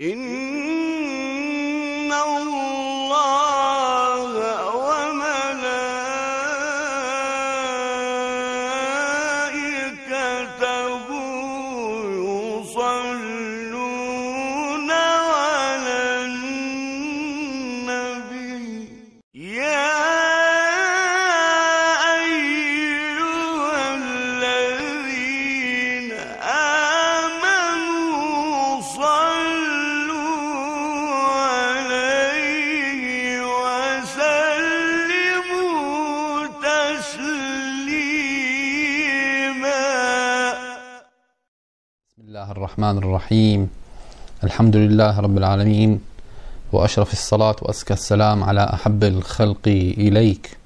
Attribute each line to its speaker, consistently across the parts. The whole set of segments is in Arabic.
Speaker 1: إن
Speaker 2: الرحمن الرحيم. الحمد لله رب العالمين وأشرف الصلاة وأزكى السلام على أحب الخلق إليك.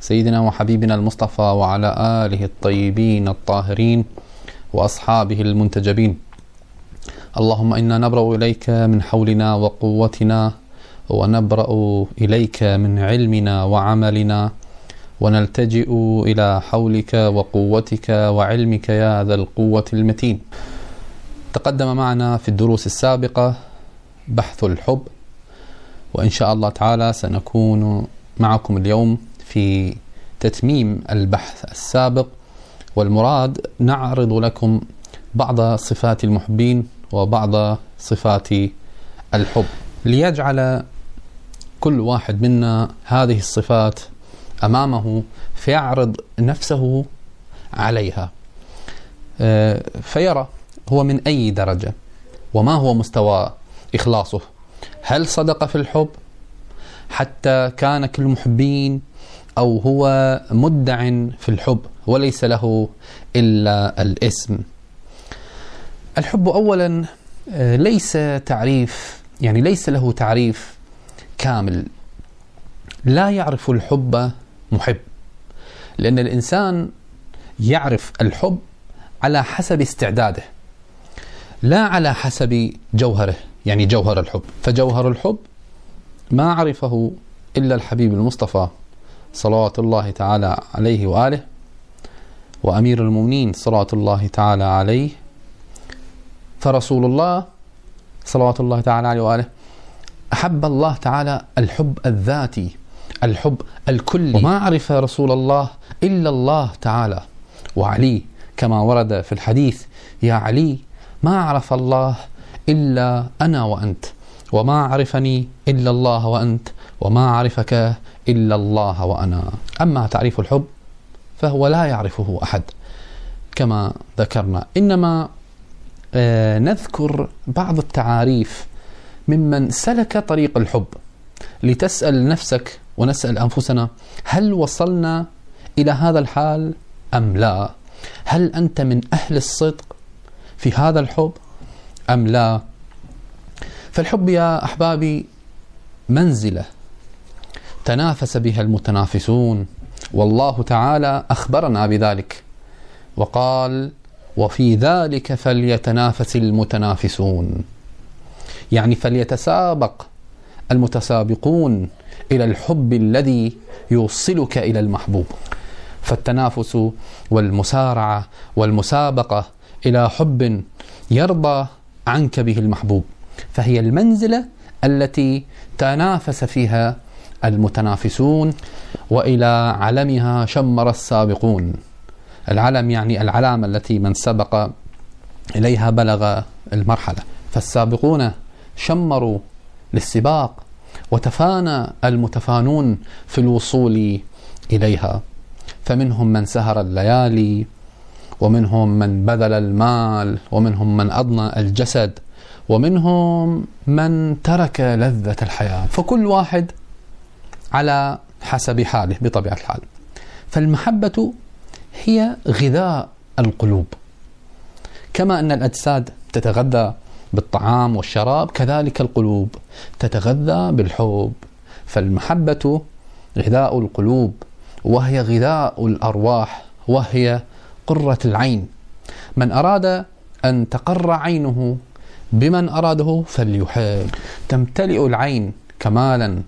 Speaker 2: سيدنا وحبيبنا المصطفى وعلى آله الطيبين الطاهرين وأصحابه المنتجبين. اللهم إنا نبرأ إليك من حولنا وقوتنا ونبرأ إليك من علمنا وعملنا ونلتجئ إلى حولك وقوتك وعلمك يا ذا القوة المتين. تقدم معنا في الدروس السابقة بحث الحب وإن شاء الله تعالى سنكون معكم اليوم في تتميم البحث السابق. والمراد نعرض لكم بعض صفات المحبين وبعض صفات الحب. ليجعل كل واحد منا هذه الصفات أمامه فيعرض نفسه عليها. آه، فيرى هو من أي درجة؟ وما هو مستوى إخلاصه؟ هل صدق في الحب؟ حتى كان كالمحبين أو هو مدع في الحب وليس له إلا الاسم. الحب اولا آه، ليس تعريف يعني ليس له تعريف كامل. لا يعرف الحب محب لأن الإنسان يعرف الحب على حسب استعداده. لا على حسب جوهره يعني جوهر الحب. فجوهر الحب ما عرفه إلا الحبيب المصطفى صلوات الله تعالى عليه وآله وأمير المؤمنين صلوات الله تعالى عليه فرسول الله صلوات الله تعالى عليه وآله. أحب الله تعالى الحب الذاتي الحب الكلي. وما عرف رسول الله إلا الله تعالى. وعلي كما ورد في الحديث يا علي ما عرف الله إلا أنا وأنت وما عرفني إلا الله وأنت وما عرفك إلا الله وأنا. أما تعريف الحب فهو لا يعرفه أحد كما ذكرنا. إنما آه، نذكر بعض التعاريف ممن سلك طريق الحب. لتسأل نفسك ونسأل أنفسنا هل وصلنا إلى هذا الحال أم لا؟ هل أنت من أهل الصدق في هذا الحب أم لا؟ فالحب يا أحبابي منزلة تنافس بها المتنافسون والله تعالى أخبرنا بذلك وقال وفي ذلك فليتنافس المتنافسون. يعني فليتسابق المتسابقون إلى الحب الذي يوصلك إلى المحبوب. فالتنافس والمسارعة والمسابقة إلى حب يرضى عنك به المحبوب. فهي المنزلة التي تنافس فيها المتنافسون وإلى علمها شمر السابقون. العلم يعني العلامة التي من سبق إليها بلغ المرحلة. فالسابقون شمروا للسباق وتفانى المتفانون في الوصول إليها. فمنهم من سهر الليالي ومنهم من بذل المال ومنهم من أضنى الجسد ومنهم من ترك لذة الحياة. فكل واحد على حسب حاله بطبيعة الحال. فالمحبة هي غذاء القلوب. كما أن الأجساد تتغذى بالطعام والشراب كذلك القلوب تتغذى بالحب. فالمحبة غذاء القلوب وهي غذاء الأرواح وهي قرة العين. من أراد أن تقر عينه بمن أراده فليحب تمتلئ العين كمالا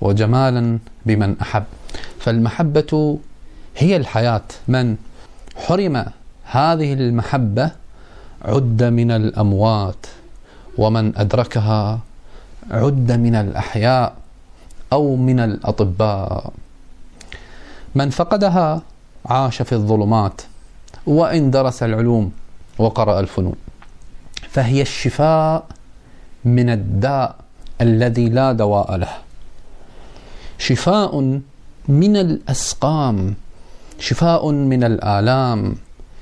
Speaker 2: وجمالا بمن أحب. فالمحبة هي الحياة. من حرم هذه المحبة عد من الأموات ومن أدركها عد من الأحياء أو من الأطباء. من فقدها عاش في الظلمات وإن درس العلوم وقرأ الفنون. فهي الشفاء من الداء الذي لا دواء له. شفاء من الأسقام شفاء من الآلام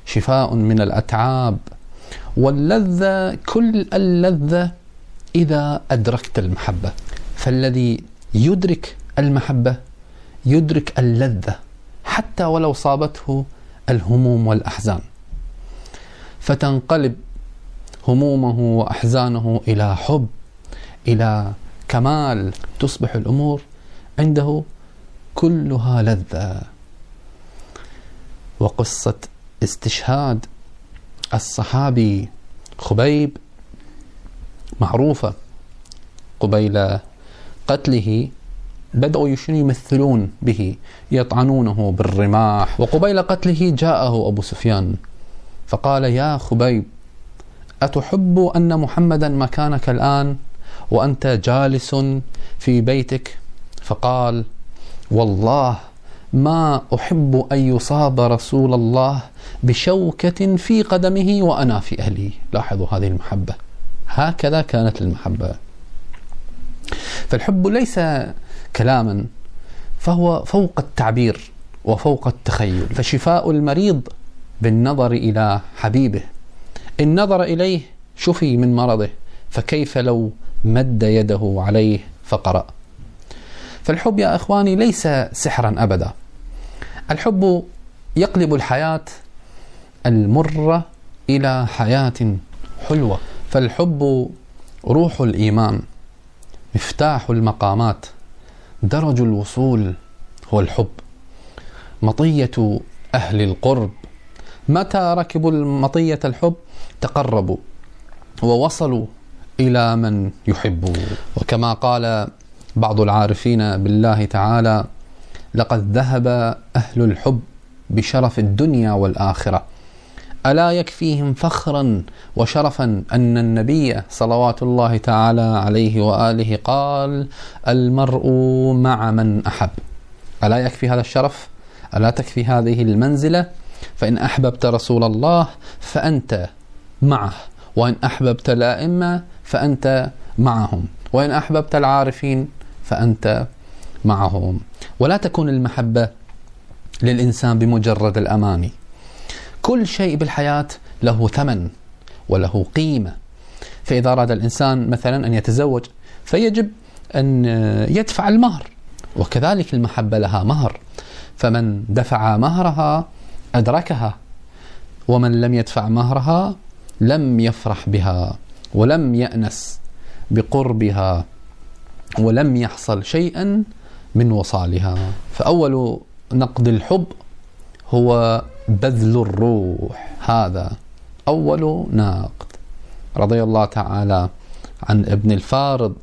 Speaker 2: شفاء من الأتعاب. واللذة كل اللذة إذا أدركت المحبة. فالذي يدرك المحبة يدرك اللذة. حتى ولو صابته الهموم والأحزان. فتنقلب همومه وأحزانه إلى حب إلى كمال تصبح الأمور عنده كلها لذة. وقصة استشهاد الصحابي خبيب معروفة قبيل قتله بدأوا يمثلون به يطعنونه بالرماح. وقبيل قتله جاءه أبو سفيان فقال يا خبيب أتحب أن محمدا مكانك الآن؟ وأنت جالس في بيتك؟ فقال والله ما أحب أن يصاب رسول الله بشوكة في قدمه وأنا في أهلي. لاحظوا هذه المحبة. هكذا كانت المحبة. فالحب ليس كلاما فهو فوق التعبير وفوق التخيل. فشفاء المريض بالنظر إلى حبيبه. إن نظر إليه شفي من مرضه فكيف لو مد يده عليه فقرأ. فالحب يا إخواني ليس سحرا أبدا. الحب يقلب الحياة المرة إلى حياة حلوة. فالحب روح الإيمان مفتاح المقامات. درج الوصول هو الحب. مطية أهل القرب. متى ركبوا مطية الحب؟ تقربوا ووصلوا إلى من يحبوا وكما قال بعض العارفين بالله تعالى لقد ذهب أهل الحب بشرف الدنيا والآخرة. ألا يكفيهم فخرا وشرفا أن النبي صلوات الله تعالى عليه وآله قال المرء مع من أحب. ألا يكفي هذا الشرف؟ ألا تكفي هذه المنزلة؟ فإن أحببت رسول الله فأنت معه وإن أحببت الأئمة فأنت معهم وإن أحببت العارفين فأنت معهم. ولا تكون المحبة للإنسان بمجرد الأماني. كل شيء بالحياة له ثمن وله قيمة. فإذا أراد الإنسان مثلا أن يتزوج فيجب أن يدفع المهر وكذلك المحبة لها مهر. فمن دفع مهرها أدركها ومن لم يدفع مهرها لم يفرح بها ولم يأنس بقربها ولم يحصل شيئا من وصالها. فأول نقد الحب هو بذل الروح. هذا أول ناقد. رضي الله تعالى عن ابن الفارض.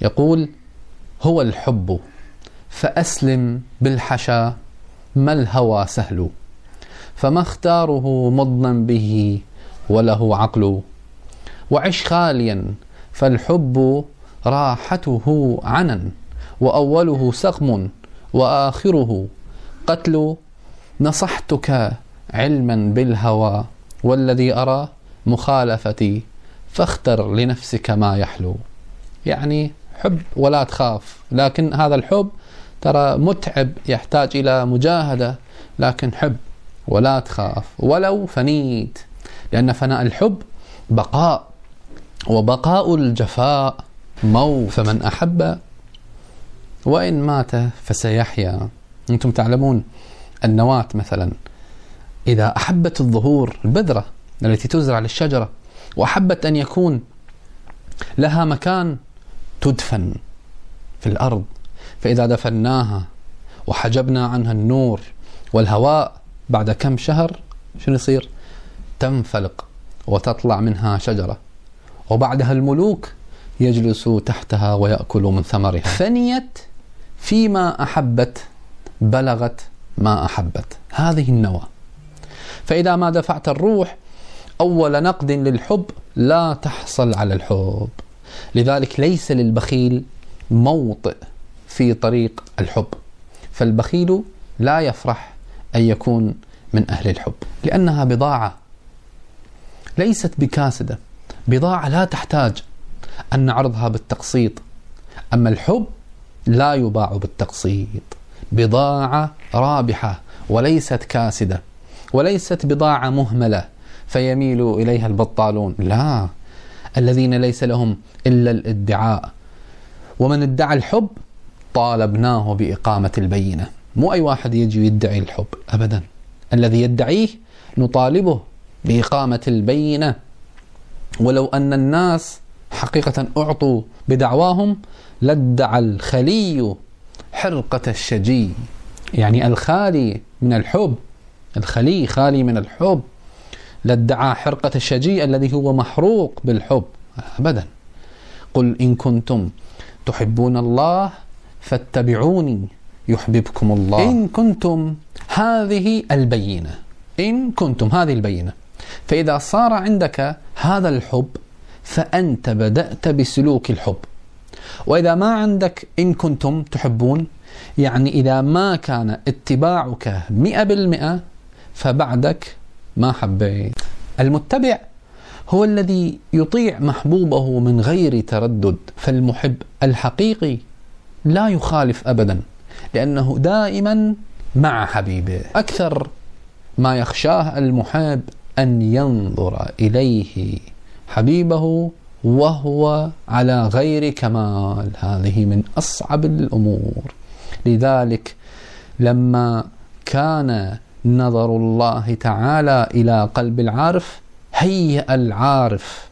Speaker 2: يقول هو الحب فأسلم بالحشا ما الهوى سهل فما اختاره مضنا به وله عقل وعش خاليا فالحب راحته عنا وأوله سقم وآخره قتل نصحتك علما بالهوى والذي أرى مخالفتي فاختر لنفسك ما يحلو. يعني حب ولا تخاف لكن هذا الحب ترى متعب يحتاج إلى مجاهدة لكن حب ولا تخاف. ولو فنيت لأن فناء الحب بقاء وبقاء الجفاء موت. فمن أحب وإن مات فسيحيا. أنتم تعلمون النواة مثلا. إذا أحبت الظهور البذرة التي تزرع للشجرة وأحبت أن يكون لها مكان تدفن في الأرض. فإذا دفناها وحجبنا عنها النور والهواء بعد كم شهر شنو يصير؟ تنفلق وتطلع منها شجرة. وبعدها الملوك يجلسوا تحتها ويأكلوا من ثمرها. فنيت فيما أحبت بلغت ما أحبت. هذه النوى. فإذا ما دفعت الروح أول نقد للحب لا تحصل على الحب. لذلك ليس للبخيل موطئ في طريق الحب. فالبخيل لا يفرح أن يكون من أهل الحب. لأنها بضاعة. ليست بكاسدة. بضاعة لا تحتاج أن نعرضها بالتقسيط. أما الحب لا يباع بالتقسيط. بضاعة رابحة وليست كاسدة وليست بضاعة مهملة فيميل إليها البطالون. لا الذين ليس لهم إلا الادعاء. ومن ادعى الحب طالبناه بإقامة البينة. مو أي واحد يجي يدعي الحب أبدا. الذي يدعيه نطالبه بإقامة البينة. ولو أن الناس حقيقة أعطوا بدعواهم لادعى الخلي حرقة الشجي يعني الخالي من الحب الخلي خالي من الحب لادعى حرقة الشجي الذي هو محروق بالحب أبدا. قل إن كنتم تحبون الله فاتبعوني يحببكم الله. إن كنتم هذه البينة إن كنتم هذه البينة. فإذا صار عندك هذا الحب فأنت بدأت بسلوك الحب. وإذا ما عندك إن كنتم تحبون يعني إذا ما كان اتباعك مئة بالمئة فبعدك ما حبيت. المتبع هو الذي يطيع محبوبه من غير تردد فالمحب الحقيقي لا يخالف ابدا لأنه دائما مع حبيبه. أكثر ما يخشاه المحب أن ينظر إليه حبيبه وهو على غير كمال. هذه من أصعب الأمور. لذلك لما كان نظر الله تعالى إلى قلب العارف هيأ العارف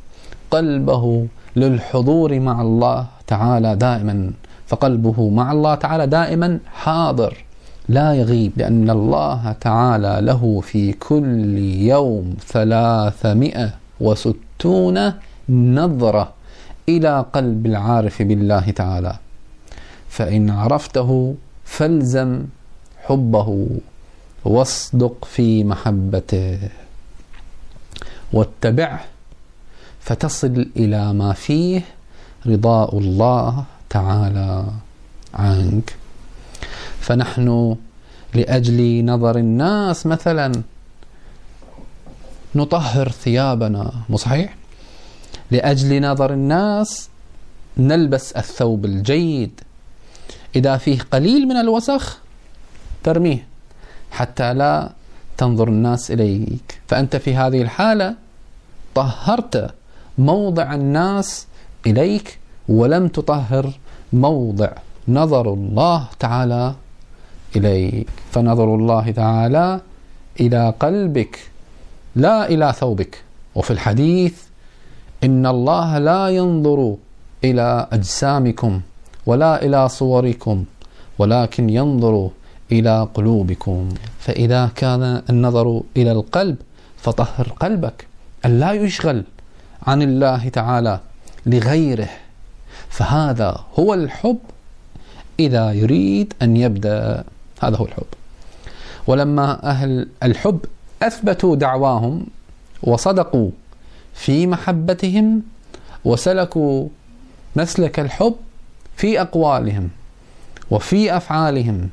Speaker 2: قلبه للحضور مع الله تعالى دائما. فقلبه مع الله تعالى دائما حاضر لا يغيب لأن الله تعالى له في كل يوم ثلاثمائة وستون نظرة إلى قلب العارف بالله تعالى. فإن عرفته فالزم حبه واصدق في محبته. واتبعه فتصل إلى ما فيه رضاء الله تعالى عنك. فنحن لأجل نظر الناس مثلا نطهر ثيابنا مو صحيح؟ لأجل نظر الناس نلبس الثوب الجيد. إذا فيه قليل من الوسخ ترميه حتى لا تنظر الناس إليك. فأنت في هذه الحالة طهرت موضع الناس إليك ولم تطهر موضع نظر الله تعالى إليك. فنظر الله تعالى إلى قلبك لا إلى ثوبك. وفي الحديث إن الله لا ينظر إلى أجسامكم ولا إلى صوركم ولكن ينظر إلى قلوبكم. فإذا كان النظر إلى القلب فطهر قلبك. أن لا يشغل عن الله تعالى لغيره. فهذا هو الحب إذا يريد أن يبدأ. هذا هو الحب. ولما أهل الحب أثبتوا دعواهم وصدقوا في محبتهم وسلكوا مسلك الحب في أقوالهم وفي أفعالهم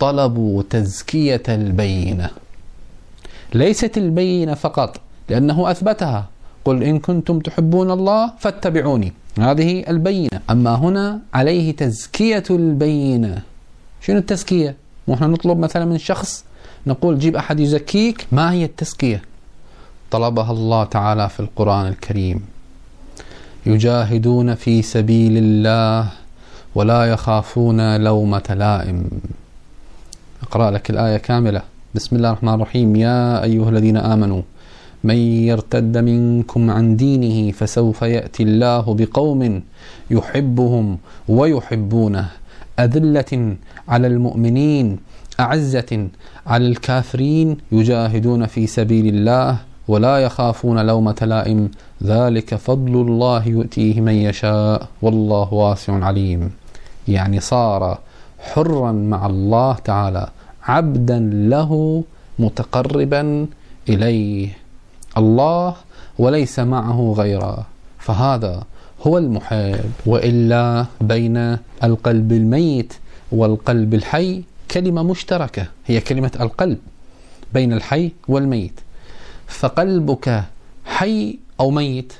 Speaker 2: طلبوا تزكية البينة. ليست البينة فقط لأنه أثبتها. قل إن كنتم تحبون الله فاتبعوني. هذه البينة. أما هنا عليه تزكية البينة. شنو التزكية؟ ونحن نطلب مثلا من شخص نقول جيب أحد يزكيك؟ ما هي التزكية؟ طلبها الله تعالى في القرآن الكريم. يجاهدون في سبيل الله ولا يخافون لومة لائم. أقرأ لك الآية كاملة. بسم الله الرحمن الرحيم. يا أيها الذين آمنوا من يرتد منكم عن دينه فسوف يأتي الله بقوم يحبهم ويحبونه. أذلة على المؤمنين أعزة على الكافرين. يجاهدون في سبيل الله ولا يخافون لومة لائم. ذلك فضل الله يؤتيه من يشاء. والله واسع عليم. يعني صار حرا مع الله تعالى عبدا له متقربا إليه. الله وليس معه غيره. فهذا هو المحب وإلا بين القلب الميت والقلب الحي كلمة مشتركة. هي كلمة القلب بين الحي والميت. فقلبك حي أو ميت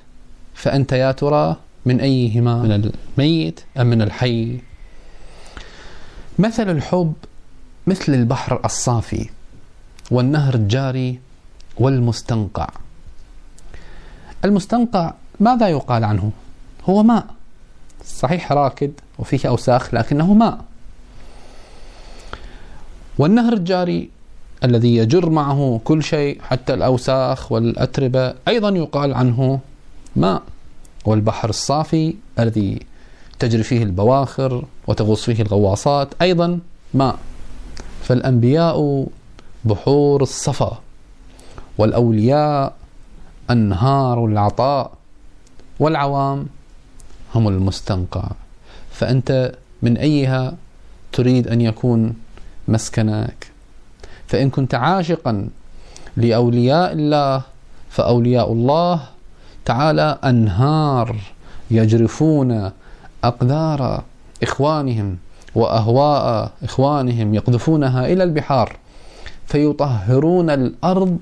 Speaker 2: فأنت يا ترى من أيهما؟ من الميت أم من الحي؟ مثل الحب مثل البحر الصافي والنهر الجاري والمستنقع. المستنقع ماذا يقال عنه؟ هو ماء. صحيح راكد وفيه أوساخ لكنه ماء. والنهر الجاري الذي يجر معه كل شيء حتى الأوساخ والأتربة. أيضا يقال عنه ماء والبحر الصافي الذي تجري فيه البواخر وتغوص فيه الغواصات. أيضا ماء. فالأنبياء بحور الصفا والأولياء أنهار العطاء والعوام هم المستنقع. فأنت من أيها تريد أن يكون مسكنك فإن كنت عاشقا لأولياء الله فأولياء الله تعالى أنهار يجرفون أقدار إخوانهم وأهواء إخوانهم يقذفونها إلى البحار فيطهرون الأرض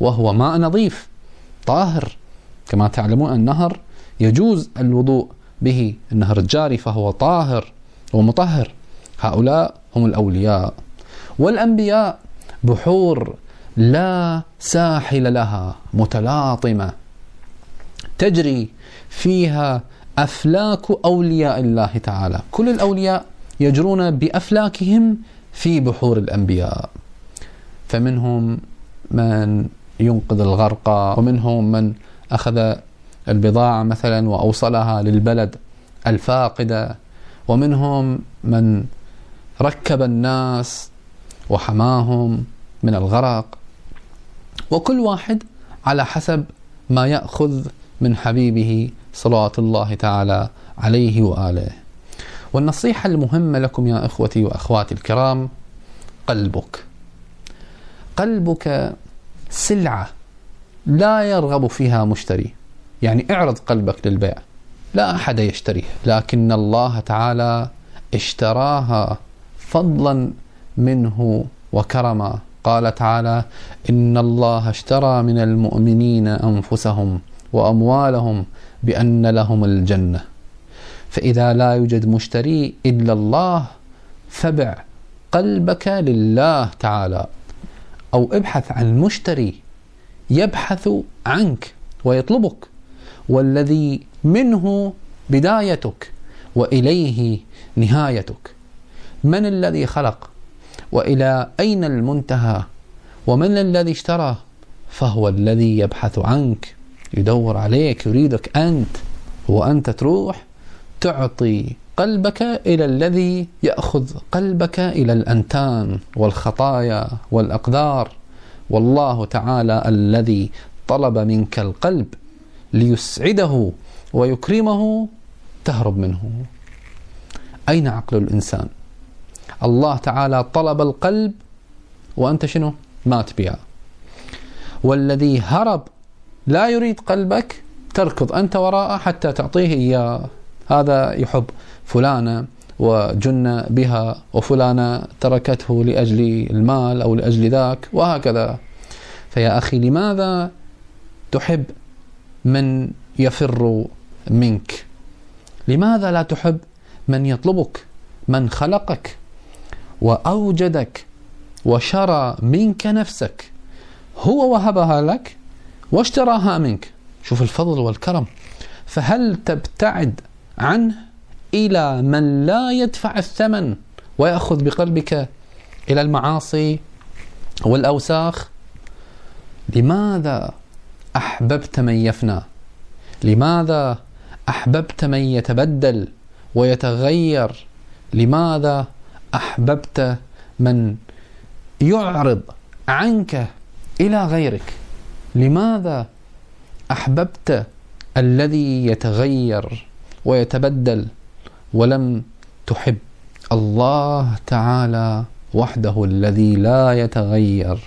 Speaker 2: وهو ماء نظيف طاهر. كما تعلمون النهر يجوز الوضوء به النهر الجاري فهو طاهر ومطهر. هؤلاء هم الأولياء. والأنبياء بحور لا ساحل لها متلاطمة. تجري فيها أفلاك أولياء الله تعالى. كل الأولياء يجرون بأفلاكهم في بحور الأنبياء. فمنهم من ينقذ الغرقى ومنهم من أخذ البضاعة مثلا وأوصلها للبلد الفاقدة. ومنهم من ركب الناس وحماهم من الغرق. وكل واحد على حسب ما يأخذ من حبيبه صلوات الله تعالى عليه وآله. والنصيحة المهمة لكم يا إخوتي وأخواتي الكرام قلبك. قلبك سلعة لا يرغب فيها مشتري. يعني اعرض قلبك للبيع. لا أحد يشتريها لكن الله تعالى اشتراها فضلا منه وكرما قال تعالى إن الله اشترى من المؤمنين أنفسهم وأموالهم بأن لهم الجنة. فإذا لا يوجد مشتري إلا الله فبع قلبك لله تعالى. أو ابحث عن مشتري يبحث عنك ويطلبك والذي منه بدايتك وإليه نهايتك. من الذي خلق؟ وإلى أين المنتهى؟ ومن الذي اشترى؟ فهو الذي يبحث عنك يدور عليك يريدك أنت وانت تروح تعطي قلبك إلى الذي يأخذ قلبك إلى الأنتان والخطايا والأقدار. والله تعالى الذي طلب منك القلب ليسعده ويكرمه تهرب منه. أين عقل الإنسان؟ الله تعالى طلب القلب وأنت شنو؟ ما تبيع والذي هرب لا يريد قلبك تركض أنت وراءه حتى تعطيه إياه. هذا يحب فلانة وجن بها وفلانة تركته لأجل المال أو لأجل ذاك وهكذا. فيا أخي لماذا تحب من يفر منك؟ لماذا لا تحب من يطلبك من خلقك؟ وأوجدك وشرى منك نفسك. هو وهبها لك واشتراها منك. شوف الفضل والكرم. فهل تبتعد عنه إلى من لا يدفع الثمن ويأخذ بقلبك إلى المعاصي والأوساخ؟ لماذا أحببت من يفنى؟ لماذا أحببت من يتبدل ويتغير؟ لماذا أحببت من يعرض عنك إلى غيرك. لماذا أحببت الذي يتغير ويتبدل ولم تحب؟ الله تعالى وحده الذي لا يتغير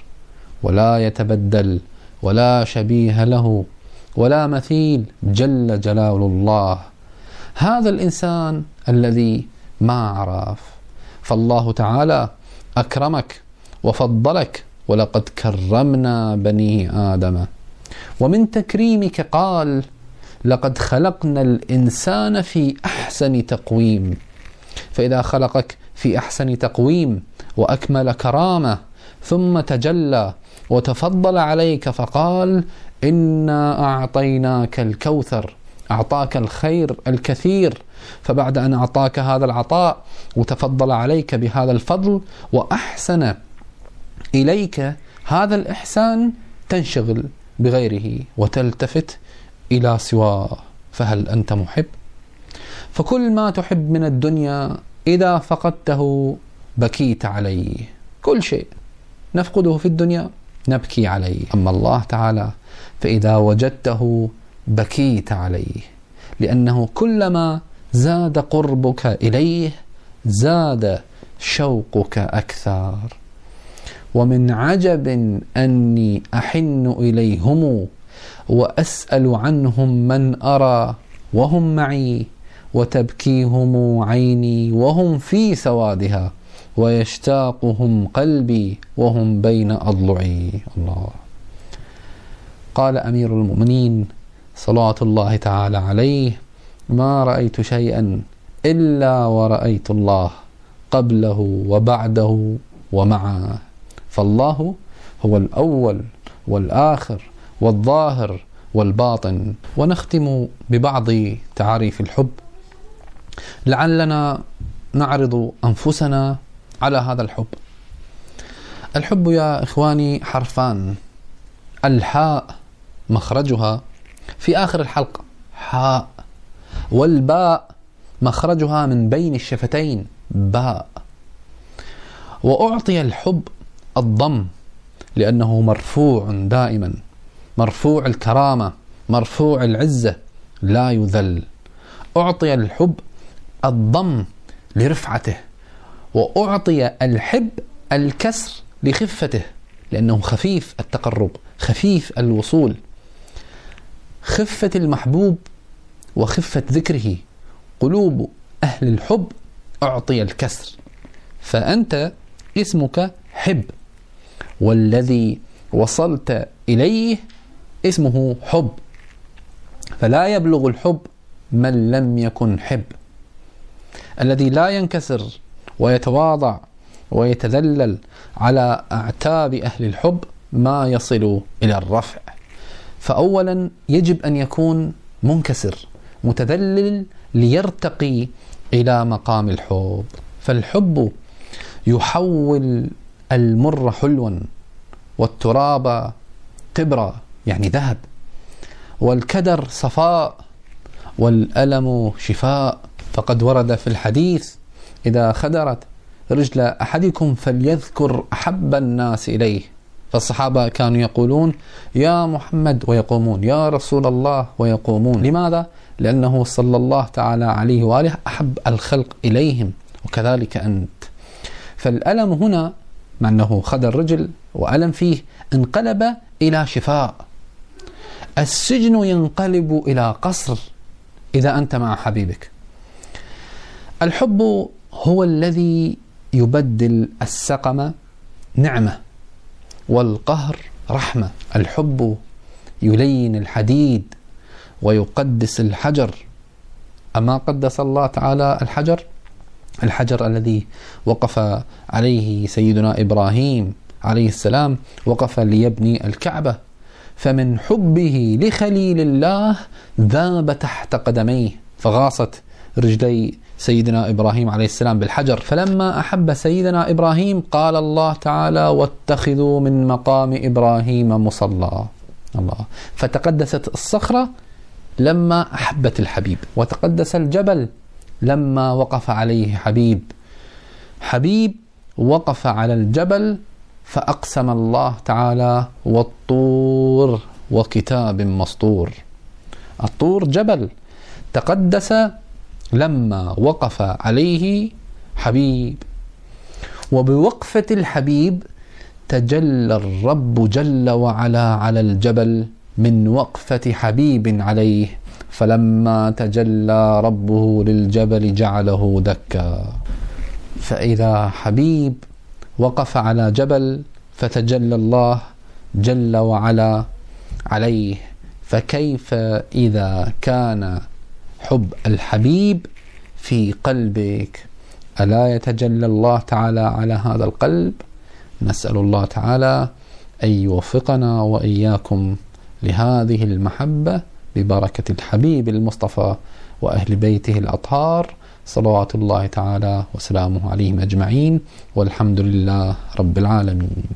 Speaker 2: ولا يتبدل ولا شبيه له ولا مثيل جل جلال الله. هذا الإنسان الذي ما عرف. فالله تعالى أكرمك وفضلك ولقد كرمنا بني آدم. ومن تكريمك قال لقد خلقنا الإنسان في أحسن تقويم. فإذا خلقك في أحسن تقويم وأكمل كرامة ثم تجلى وتفضل عليك فقال إنا أعطيناك الكوثر. أعطاك الخير الكثير فبعد أن أعطاك هذا العطاء وتفضل عليك بهذا الفضل وأحسن إليك هذا الإحسان تنشغل بغيره وتلتفت إلى سواه. فهل أنت محب؟ فكل ما تحب من الدنيا إذا فقدته بكيت عليه. كل شيء نفقده في الدنيا نبكي عليه. أما الله تعالى فإذا وجدته بكيت عليه لأنه كلما زاد قربك إليه زاد شوقك أكثر. ومن عجب أني أحن إليهم وأسأل عنهم من أرى وهم معي وتبكيهم عيني وهم في سوادها ويشتاقهم قلبي وهم بين أضلعي. الله. قال أمير المؤمنين صلوات الله تعالى عليه. ما رأيت شيئا إلا ورأيت الله قبله وبعده ومعه. فالله هو الأول والآخر والظاهر والباطن. ونختم ببعض تعاريف الحب. لعلنا نعرض أنفسنا على هذا الحب. الحب يا إخواني حرفان. الحاء مخرجها في آخر الحلقة. حاء. والباء مخرجها من بين الشفتين. باء. وأعطي الحب الضم لأنه مرفوع دائما. مرفوع الكرامة مرفوع العزة لا يذل. أعطي الحب الضم لرفعته. وأعطي الحب الكسر لخفته. لأنه خفيف التقرب خفيف الوصول. خفة المحبوب وخفة ذكره. قلوب أهل الحب أعطي الكسر. فأنت اسمك حب. والذي وصلت إليه اسمه حب. فلا يبلغ الحب من لم يكن حب. الذي لا ينكسر ويتواضع ويتذلل على أعتاب أهل الحب ما يصل إلى الرفع. فأولا يجب أن يكون منكسر متذلل ليرتقي إلى مقام الحب. فالحب يحول المر حلوا والتراب تبرا يعني ذهب. والكدر صفاء والألم شفاء. فقد ورد في الحديث إذا خدرت رجل أحدكم فليذكر أحب الناس إليه. فالصحابة كانوا يقولون يا محمد ويقومون يا رسول الله ويقومون. لماذا؟ لأنه صلى الله تعالى عليه وآله أحب الخلق إليهم وكذلك أنت. فالألم هنا مع أنه خدر رجل وألم فيه انقلب إلى شفاء. السجن ينقلب إلى قصر إذا أنت مع حبيبك. الحب هو الذي يبدل السقم نعمة. والقهر رحمة. الحب يلين الحديد ويقدس الحجر. أما قدس الله تعالى الحجر؟ الحجر الذي وقف عليه سيدنا إبراهيم عليه السلام وقف ليبني الكعبة. فمن حبه لخليل الله ذاب تحت قدميه. فغاصت رجلي سيدنا إبراهيم عليه السلام بالحجر. فلما أحب سيدنا إبراهيم قال الله تعالى واتخذوا من مقام إبراهيم مصلى. الله. فتقدست الصخرة لما أحبت الحبيب. وتقدس الجبل لما وقف عليه حبيب. حبيب وقف على الجبل فأقسم الله تعالى والطور وكتاب مسطور. الطور جبل. تقدس لما وقف عليه حبيب. وبوقفة الحبيب تجلى الرب جل وعلا على الجبل من وقفة حبيب عليه فلما تجلى ربه للجبل جعله دكا. فإذا حبيب وقف على جبل فتجلى الله جل وعلا عليه فكيف إذا كان حب الحبيب في قلبك. ألا يتجلى الله تعالى على هذا القلب؟ نسأل الله تعالى أن يوفقنا وإياكم لهذه المحبة ببركة الحبيب المصطفى وأهل بيته الأطهار. صلوات الله تعالى وسلامه عليهم أجمعين. والحمد لله رب العالمين.